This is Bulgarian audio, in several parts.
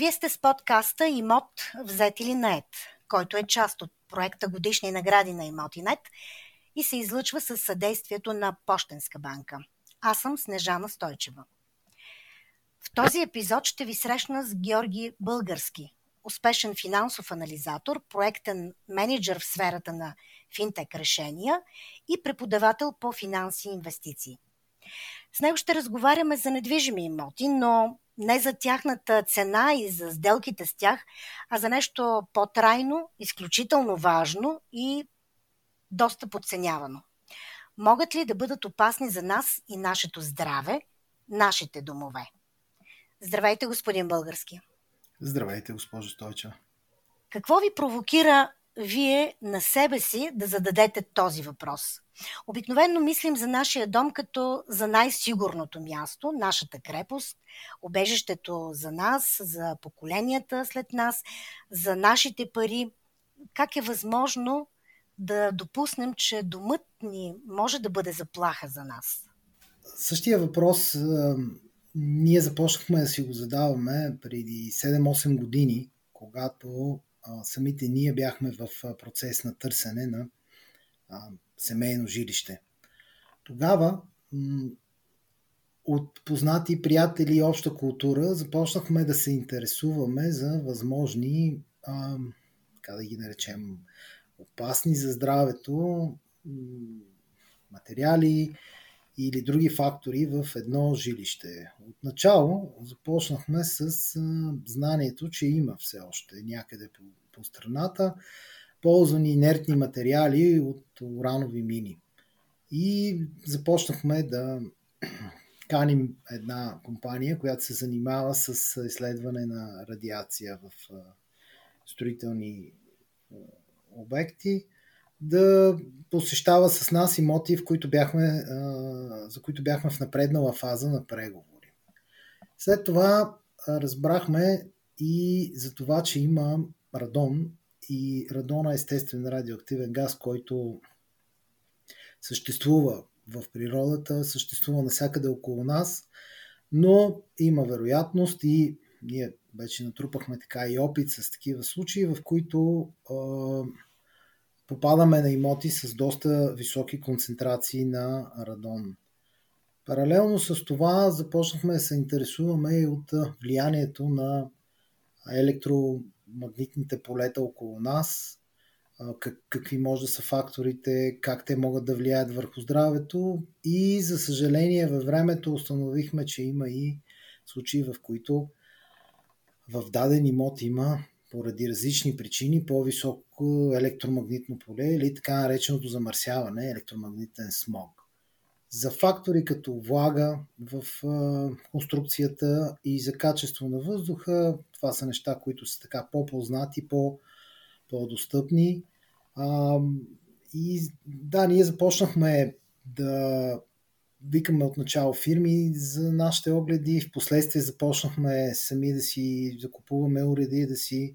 Вие сте с подкаста Имот взет или нет, който е част от проекта Годишни награди на Имотинет и се излъчва с съдействието на Пощенска банка. Аз съм Снежана Стойчева. В този епизод ще ви срещна с Георги Български, успешен финансов анализатор, проектен менеджер в сферата на финтек решения и преподавател по финанси и инвестиции. С него ще разговаряме за недвижими имоти, но не за тяхната цена и за сделките с тях, а за нещо по-трайно, изключително важно и доста подценявано. Могат ли да бъдат опасни за нас и нашето здраве, нашите домове? Здравейте, господин Български. Здравейте, госпожо Стойча. Какво ви провокира вие на себе си да зададете този въпрос? Обикновено мислим за нашия дом като за най-сигурното място, нашата крепост, обежището за нас, за поколенията след нас, за нашите пари. Как е възможно да допуснем, че домът ни може да бъде заплаха за нас? Същия въпрос ние започнахме да си го задаваме преди 7-8 години, когато самите ние бяхме в процес на търсене на семейно жилище. Тогава от познати приятели и обща култура започнахме да се интересуваме за възможни, а, как да ги наречем, опасни за здравето материали, или други фактори в едно жилище. Отначало започнахме с знанието, че има все още някъде по, по страната ползвани инертни материали от уранови мини. И започнахме да каним една компания, която се занимава с изследване на радиация в строителни обекти да посещава с нас имоти, в които бяхме, за които бяхме в напреднала фаза на преговори. След това разбрахме и за това, че има радон и радона е естествен радиоактивен газ, който съществува в природата, съществува навсякъде около нас, но има вероятност и ние вече натрупахме така и опит с такива случаи, в които попадаме на имоти с доста високи концентрации на радон. Паралелно с това започнахме да се интересуваме и от влиянието на електромагнитните полета около нас, какви може да са факторите, как те могат да влияят върху здравето и за съжаление във времето установихме, че има и случаи, в които в даден имот има поради различни причини по-високо електромагнитно поле или така нареченото замърсяване, електромагнитен смог. За фактори като влага в конструкцията и за качество на въздуха, това са неща, които са така по-познати, по- по-достъпни. и да, ние започнахме да викаме от начало фирми за нашите огледи. В последствие започнахме сами да си закупуваме уреди, да си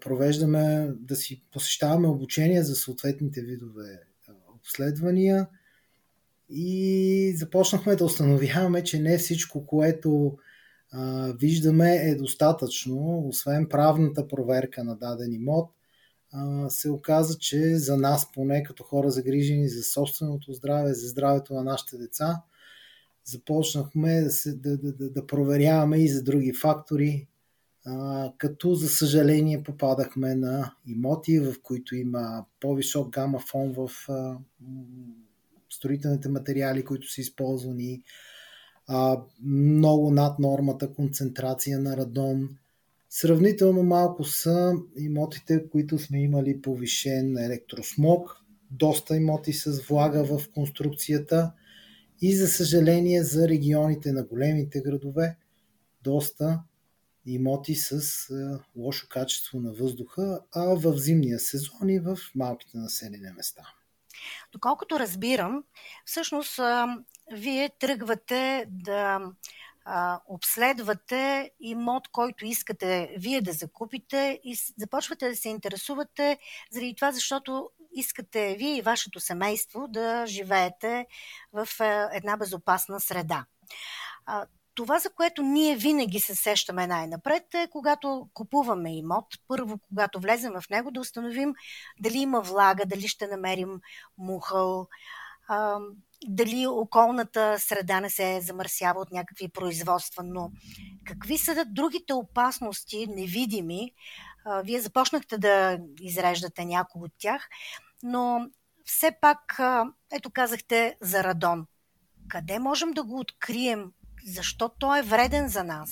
провеждаме, да си посещаваме обучения за съответните видове обследвания и започнахме да установяваме, че не всичко, което виждаме е достатъчно, освен правната проверка на даден имот, се оказа, че за нас, поне като хора загрижени за собственото здраве, за здравето на нашите деца, започнахме да, се, да, да, да проверяваме и за други фактори, а, като за съжаление попадахме на имоти, в които има по-висок гама фон в а, строителните материали, които са използвани, а, много над нормата концентрация на радон, Сравнително малко са имотите, които сме имали повишен електросмог, доста имоти с влага в конструкцията и за съжаление за регионите на големите градове доста имоти с е, лошо качество на въздуха, а в зимния сезон и в малките населени места. Доколкото разбирам, всъщност вие тръгвате да а, обследвате имот, който искате вие да закупите и започвате да се интересувате заради това, защото искате вие и вашето семейство да живеете в една безопасна среда. Това, за което ние винаги се сещаме най-напред е когато купуваме имот. Първо, когато влезем в него, да установим дали има влага, дали ще намерим мухъл, дали околната среда не се замърсява от някакви производства. Но какви са другите опасности, невидими? Вие започнахте да изреждате някои от тях, но все пак, ето казахте за радон. Къде можем да го открием? Защо той е вреден за нас?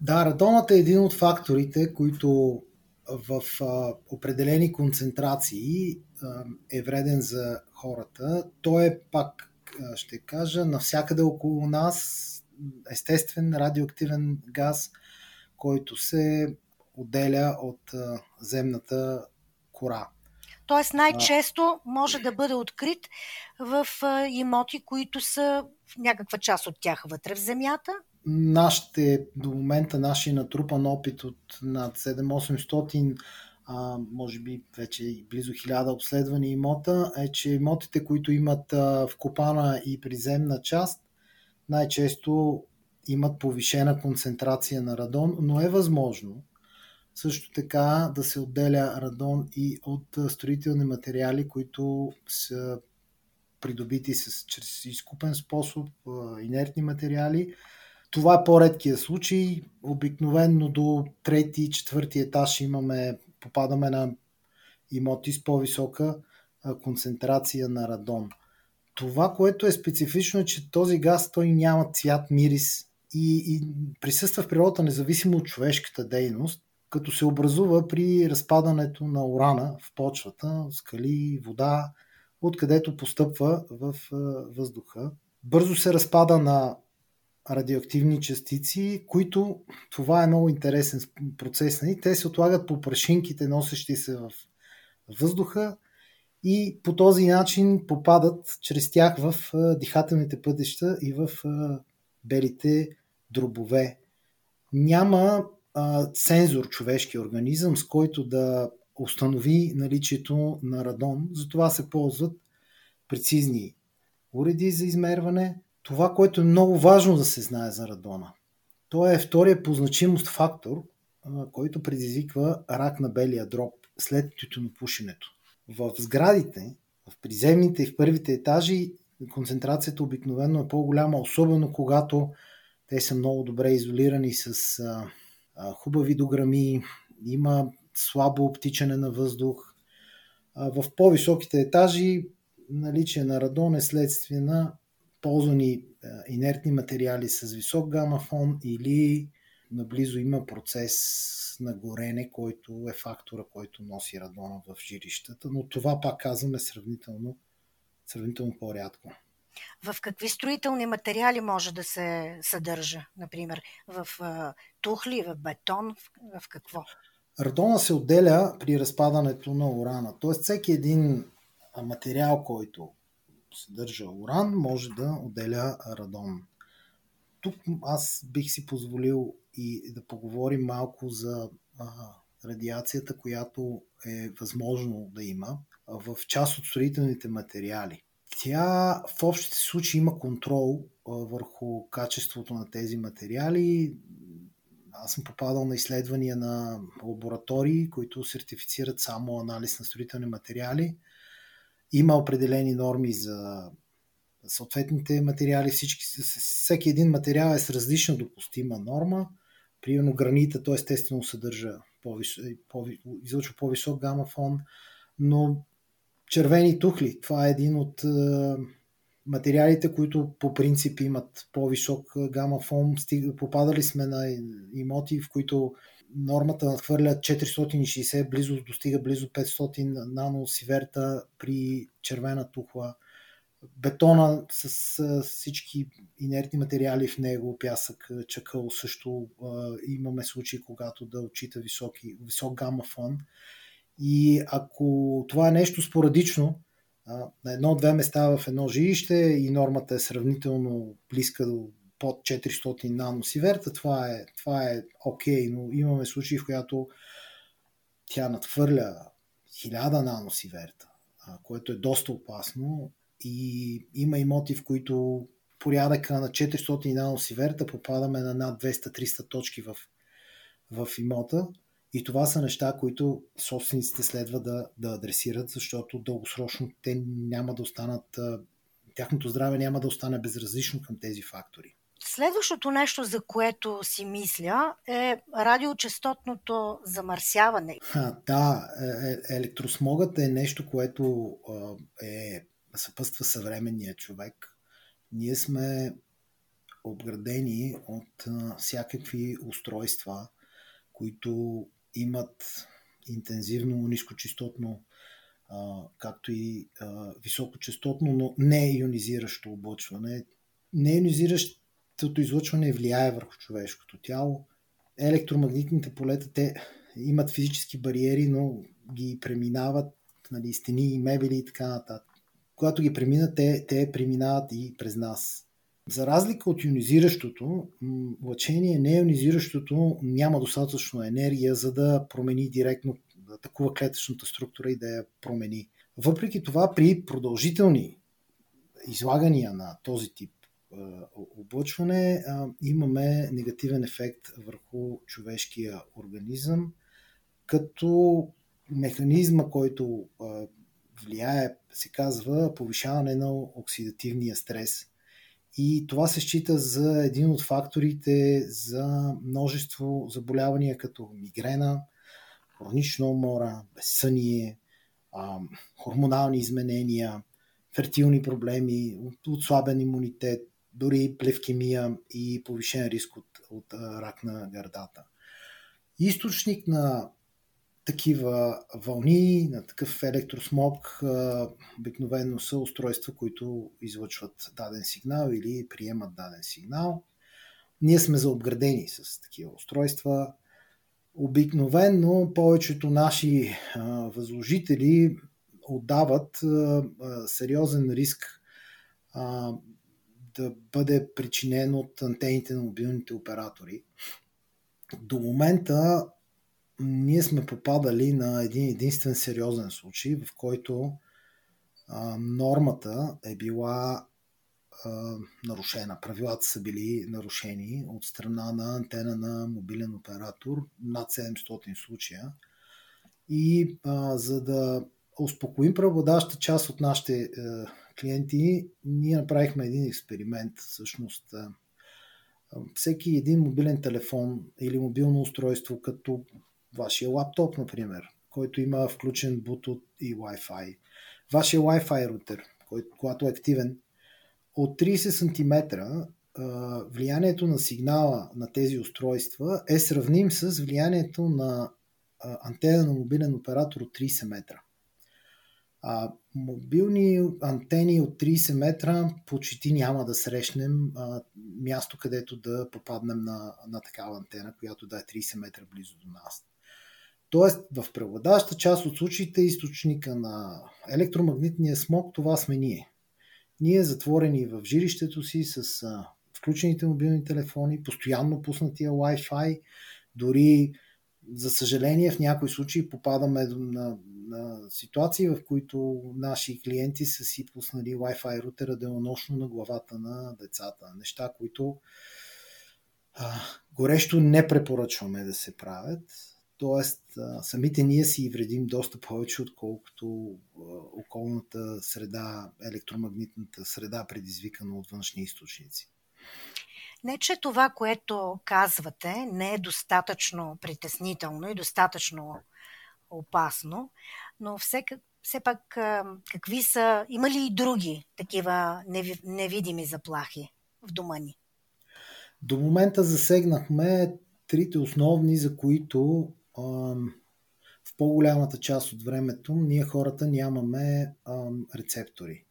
Да, радонът е един от факторите, които в определени концентрации е вреден за хората. Той е пак, ще кажа, навсякъде около нас естествен радиоактивен газ, който се отделя от земната кора. Тоест най-често може да бъде открит в имоти, които са в някаква част от тях вътре в земята. Нашите, до момента нашия натрупан опит от над 7-800 а, може би вече близо 1000 обследвани имота, е, че имотите, които имат а, вкопана и приземна част, най-често имат повишена концентрация на радон, но е възможно също така да се отделя радон и от строителни материали, които са придобити с, чрез изкупен способ, инертни материали. Това е по-редкия случай. Обикновенно до трети и четвърти етаж имаме, попадаме на имоти с по-висока концентрация на радон. Това, което е специфично, е, че този газ той няма цвят, мирис и, и присъства в природата независимо от човешката дейност като се образува при разпадането на урана в почвата, скали, вода, откъдето постъпва в въздуха. Бързо се разпада на радиоактивни частици, които това е много интересен процес. Нали? Те се отлагат по прашинките, носещи се в въздуха и по този начин попадат чрез тях в дихателните пътища и в белите дробове. Няма а, сензор човешки организъм, с който да установи наличието на радон. Затова се ползват прецизни уреди за измерване. Това, което е много важно да се знае за радона. Той е втория по значимост фактор, който предизвиква рак на белия дроб след тютюнопушенето. В сградите, в приземните и в първите етажи концентрацията обикновено е по-голяма, особено когато те са много добре изолирани с хубави дограми, има слабо обтичане на въздух. В по-високите етажи наличие на радон е следствие на ползвани инертни материали с висок гамафон или наблизо има процес на горене, който е фактора, който носи радона в жилищата, но това пак казваме сравнително, сравнително по-рядко. В какви строителни материали може да се съдържа, например? В тухли, в бетон, в, в какво? Радона се отделя при разпадането на урана. Тоест всеки един материал, който съдържа уран, може да отделя радон. Тук аз бих си позволил и да поговорим малко за а, радиацията, която е възможно да има в част от строителните материали. Тя в общите случаи има контрол а, върху качеството на тези материали. Аз съм попадал на изследвания на лаборатории, които сертифицират само анализ на строителни материали. Има определени норми за съответните материали. Всички, всеки един материал е с различна допустима норма. Примерно гранита, то естествено съдържа по-висок, по, излъчва по-висок гамафон, но червени тухли. Това е един от е, материалите, които по принцип имат по-висок е, гама фон. Попадали сме на имоти, в които нормата надхвърля 460, близо достига близо 500 наносиверта при червена тухла. Бетона с, всички инертни материали в него, пясък, чакъл също имаме случаи, когато да отчита високи, висок гама фон. И ако това е нещо спорадично, на едно-две места в едно жилище и нормата е сравнително близка до под 400 наносиверта, това е, това е окей, но имаме случаи, в която тя надхвърля 1000 наносиверта, което е доста опасно и има имоти, в които порядъка на 400 наносиверта попадаме на над 200-300 точки в, в имота. И това са неща, които собствениците следва да, да адресират, защото дългосрочно те няма да останат, тяхното здраве няма да остане безразлично към тези фактори. Следващото нещо, за което си мисля, е радиочастотното замърсяване. А, да, е, е, електросмогът е нещо, което е, съпъства съвременния човек. Ние сме обградени от всякакви устройства, които имат интензивно нискочастотно, както и високочастотно, но не ионизиращо облъчване. Не ионизиращото излъчване влияе върху човешкото тяло. Електромагнитните полета, те имат физически бариери, но ги преминават нали, стени, мебели и така нататък. Когато ги преминат, те, те преминават и през нас. За разлика от ионизиращото, лъчение не ионизиращото няма достатъчно енергия, за да промени директно, да атакува клетъчната структура и да я промени. Въпреки това, при продължителни излагания на този тип облъчване, имаме негативен ефект върху човешкия организъм, като механизма, който влияе, се казва повишаване на оксидативния стрес – и това се счита за един от факторите за множество заболявания, като мигрена, хронична умора, безсъние, хормонални изменения, фертилни проблеми, отслабен имунитет, дори плевкемия и повишен риск от, от рак на гърдата. Източник на такива вълни, на такъв електросмог, обикновено са устройства, които излъчват даден сигнал или приемат даден сигнал. Ние сме заобградени с такива устройства. Обикновено повечето наши възложители отдават сериозен риск да бъде причинен от антените на мобилните оператори. До момента ние сме попадали на един единствен сериозен случай, в който а, нормата е била а, нарушена. Правилата са били нарушени от страна на антена на мобилен оператор над 700 случая. И а, за да успокоим преобладаща част от нашите а, клиенти, ние направихме един експеримент. Всъщност, всеки един мобилен телефон или мобилно устройство, като вашия лаптоп, например, който има включен Bluetooth и Wi-Fi, вашия Wi-Fi рутер, който, когато е активен, от 30 см влиянието на сигнала на тези устройства е сравним с влиянието на антена на мобилен оператор от 30 метра. А, мобилни антени от 30 метра почти няма да срещнем а, място, където да попаднем на, на такава антена, която да е 30 метра близо до нас. Тоест, в преобладаваща част от случаите източника на електромагнитния смог това сме ние. Ние затворени в жилището си с а, включените мобилни телефони, постоянно пуснатия Wi-Fi, дори за съжаление в някои случаи попадаме на, на ситуации, в които наши клиенти са си пуснали Wi-Fi рутера денонощно на главата на децата. Неща, които а, горещо не препоръчваме да се правят Тоест, самите ние си вредим доста повече, отколкото околната среда, електромагнитната среда, предизвикана от външни източници. Не, че това, което казвате, не е достатъчно притеснително и достатъчно опасно, но все, все пак какви са, има ли и други такива невидими заплахи в дома ни? До момента засегнахме трите основни, за които в по-голямата част от времето ние хората нямаме рецептори.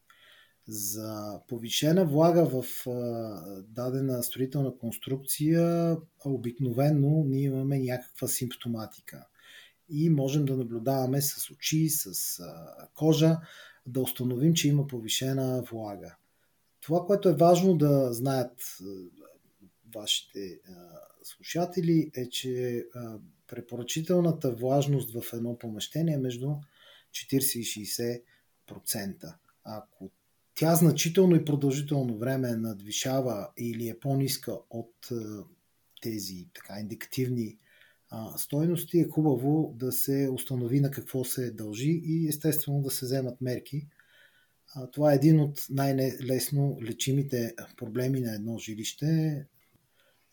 За повишена влага в дадена строителна конструкция обикновено ние имаме някаква симптоматика. И можем да наблюдаваме с очи, с кожа, да установим, че има повишена влага. Това, което е важно да знаят вашите слушатели е, че препоръчителната влажност в едно помещение е между 40 и 60%. Ако тя значително и продължително време надвишава или е по-ниска от тези така индикативни стойности, е хубаво да се установи на какво се дължи и естествено да се вземат мерки. Това е един от най-лесно лечимите проблеми на едно жилище.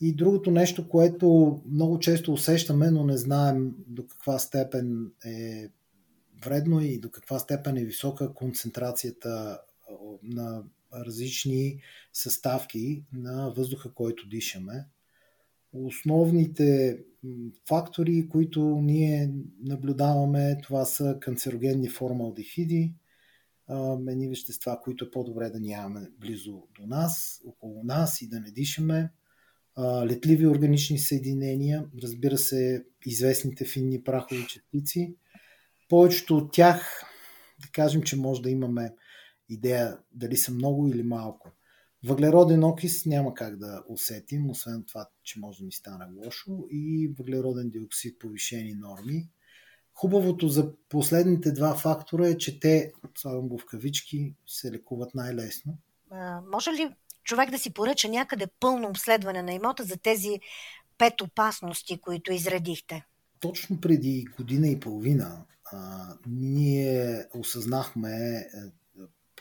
И другото нещо, което много често усещаме, но не знаем до каква степен е вредно и до каква степен е висока концентрацията на различни съставки на въздуха, който дишаме. Основните фактори, които ние наблюдаваме, това са канцерогенни формалдехиди, едни вещества, които е по-добре да нямаме близо до нас, около нас и да не дишаме. Летливи органични съединения, разбира се, известните финни прахови частици. Повечето от тях, да кажем, че може да имаме идея дали са много или малко. Въглероден окис няма как да усетим, освен това, че може да ни стане лошо и въглероден диоксид повишени норми. Хубавото за последните два фактора е, че те, слагам го в кавички, се лекуват най-лесно. А, може ли човек да си поръча някъде пълно обследване на имота за тези пет опасности, които изредихте? Точно преди година и половина а, ние осъзнахме е,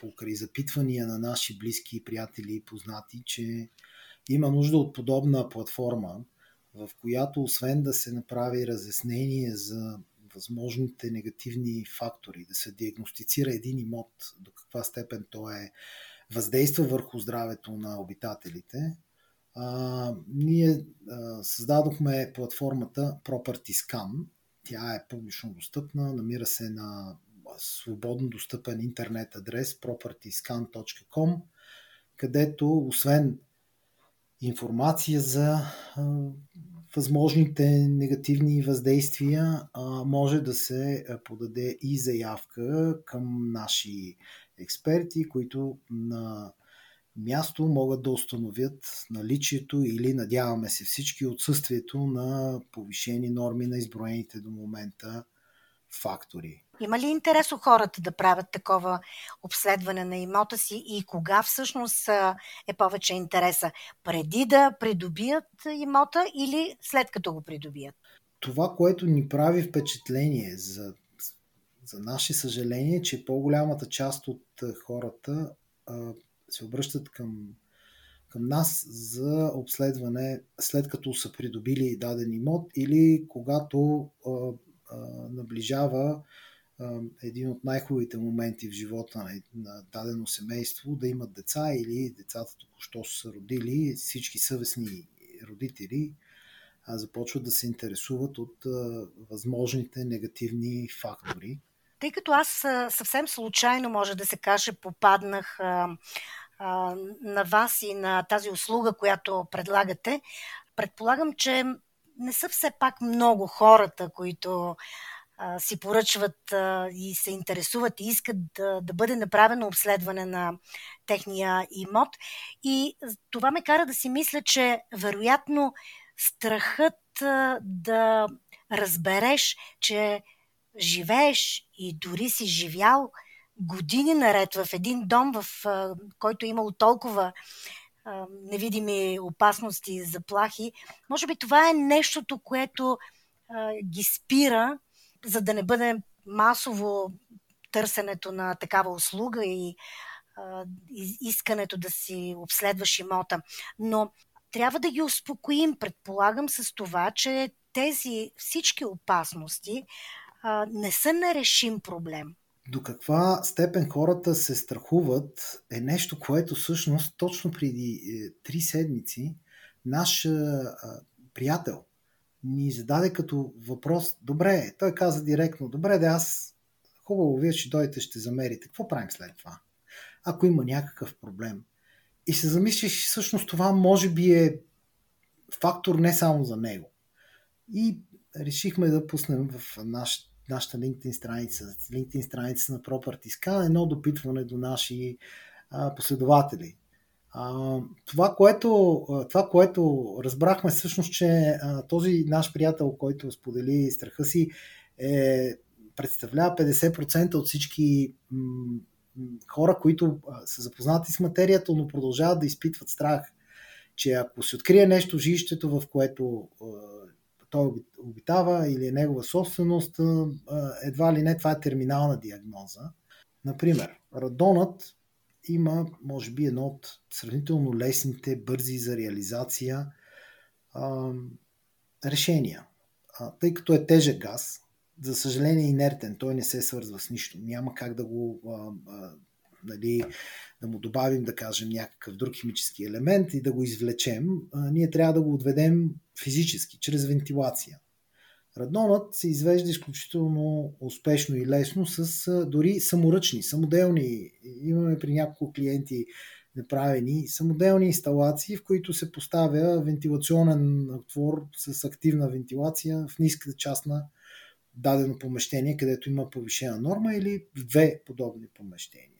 покрай запитвания на наши близки, приятели и познати, че има нужда от подобна платформа, в която освен да се направи разяснение за възможните негативни фактори, да се диагностицира един имот, до каква степен то е въздейства върху здравето на обитателите, а, ние а, създадохме платформата Property Scan. Тя е публично достъпна, намира се на свободно достъпен интернет адрес propertyscan.com, където освен информация за възможните негативни въздействия, може да се подаде и заявка към наши експерти, които на място могат да установят наличието или надяваме се всички отсъствието на повишени норми на изброените до момента фактори. Има ли интерес у хората да правят такова обследване на имота си и кога всъщност е повече интереса? Преди да придобият имота или след като го придобият? Това, което ни прави впечатление за, за наше съжаление, че по-голямата част от хората а, се обръщат към, към нас за обследване след като са придобили даден имот или когато а, наближава един от най-хубавите моменти в живота на, дадено семейство да имат деца или децата току-що са родили, всички съвестни родители започват да се интересуват от възможните негативни фактори. Тъй като аз съвсем случайно, може да се каже, попаднах на вас и на тази услуга, която предлагате, предполагам, че не са все пак много хората, които а, си поръчват а, и се интересуват и искат да, да бъде направено обследване на техния имот. И това ме кара да си мисля, че вероятно страхът а, да разбереш, че живееш и дори си живял години наред в един дом, в който е имало толкова невидими опасности и заплахи, може би това е нещото, което ги спира за да не бъде масово търсенето на такава услуга и искането да си обследваш имота. Но трябва да ги успокоим, предполагам, с това, че тези всички опасности не са нерешим проблем. До каква степен хората се страхуват е нещо, което всъщност точно преди е, три седмици наш а, приятел ни зададе като въпрос, добре, той каза директно, добре, да аз, хубаво, вие ще дойдете, ще замерите. Какво правим след това? Ако има някакъв проблем. И се замислиш, всъщност това може би е фактор не само за него. И решихме да пуснем в наш, нашата LinkedIn страница, LinkedIn страница на Property Scan, едно допитване до наши а, последователи. А, това, което, това, което разбрахме всъщност, че а, този наш приятел, който сподели страха си, е, представлява 50% от всички м, хора, които са запознати с материята, но продължават да изпитват страх, че ако се открие нещо в жилището, в което той обитава или е негова собственост, едва ли не това е терминална диагноза. Например, радонът има, може би, едно от сравнително лесните, бързи за реализация решения. Тъй като е тежък газ, за съжаление е инертен, той не се свързва с нищо. Няма как да го нали, да му добавим, да кажем, някакъв друг химически елемент и да го извлечем. Ние трябва да го отведем физически, чрез вентилация. Радонът се извежда изключително успешно и лесно с дори саморъчни, самоделни. Имаме при няколко клиенти направени самоделни инсталации, в които се поставя вентилационен отвор с активна вентилация в ниската част на дадено помещение, където има повишена норма или две подобни помещения.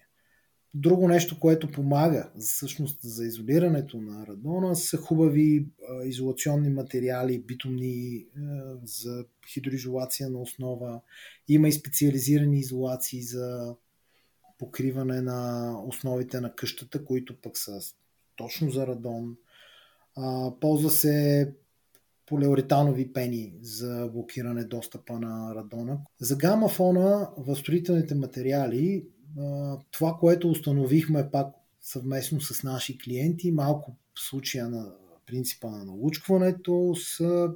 Друго нещо, което помага всъщност за изолирането на радона са хубави а, изолационни материали, битумни а, за хидроизолация на основа. Има и специализирани изолации за покриване на основите на къщата, които пък са точно за радон. А, ползва се полиуретанови пени за блокиране достъпа на радона. За гама фона в строителните материали това, което установихме пак съвместно с наши клиенти, малко в случая на принципа на налучкването, с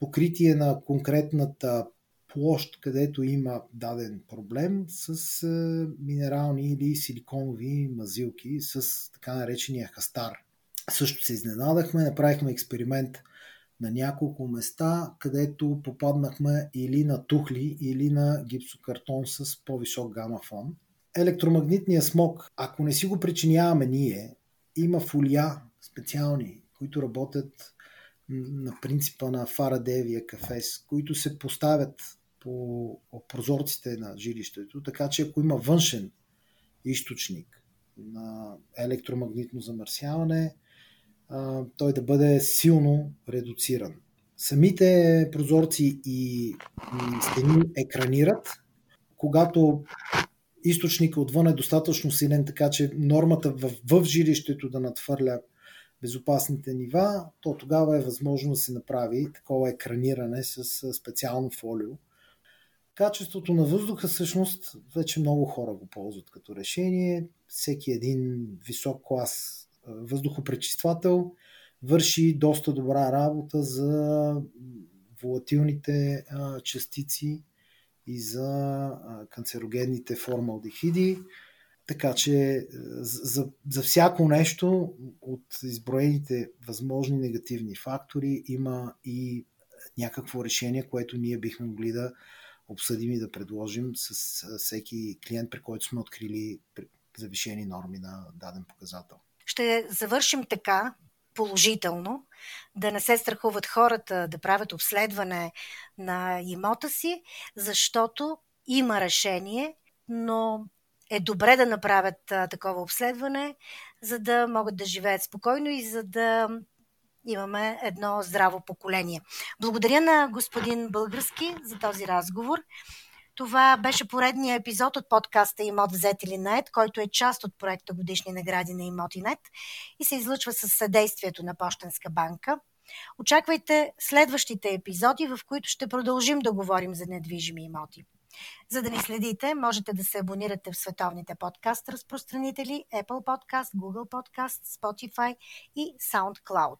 покритие на конкретната площ, където има даден проблем с минерални или силиконови мазилки с така наречения хастар. Също се изненадахме, направихме експеримент на няколко места, където попаднахме или на тухли, или на гипсокартон с по-висок гама фон електромагнитния смог, ако не си го причиняваме ние, има фолия специални, които работят на принципа на Фарадевия кафес, които се поставят по прозорците на жилището, така че ако има външен източник на електромагнитно замърсяване, той да бъде силно редуциран. Самите прозорци и стени екранират, когато източника отвън е достатъчно силен, така че нормата в, в жилището да надхвърля безопасните нива, то тогава е възможно да се направи такова екраниране с специално фолио. Качеството на въздуха всъщност вече много хора го ползват като решение. Всеки един висок клас въздухопречиствател върши доста добра работа за волатилните частици и за канцерогенните формалдехиди. Така че за, за всяко нещо от изброените възможни негативни фактори има и някакво решение, което ние бихме могли да обсъдим и да предложим с всеки клиент, при който сме открили завишени норми на даден показател. Ще завършим така, положително, да не се страхуват хората да правят обследване на имота си, защото има решение, но е добре да направят а, такова обследване, за да могат да живеят спокойно и за да имаме едно здраво поколение. Благодаря на господин Български за този разговор. Това беше поредния епизод от подкаста Имот взет или нет, който е част от проекта Годишни награди на Имотинет и се излъчва с съдействието на Пощенска банка. Очаквайте следващите епизоди, в които ще продължим да говорим за недвижими имоти. За да ни следите, можете да се абонирате в световните подкаст разпространители Apple Podcast, Google Podcast, Spotify и SoundCloud.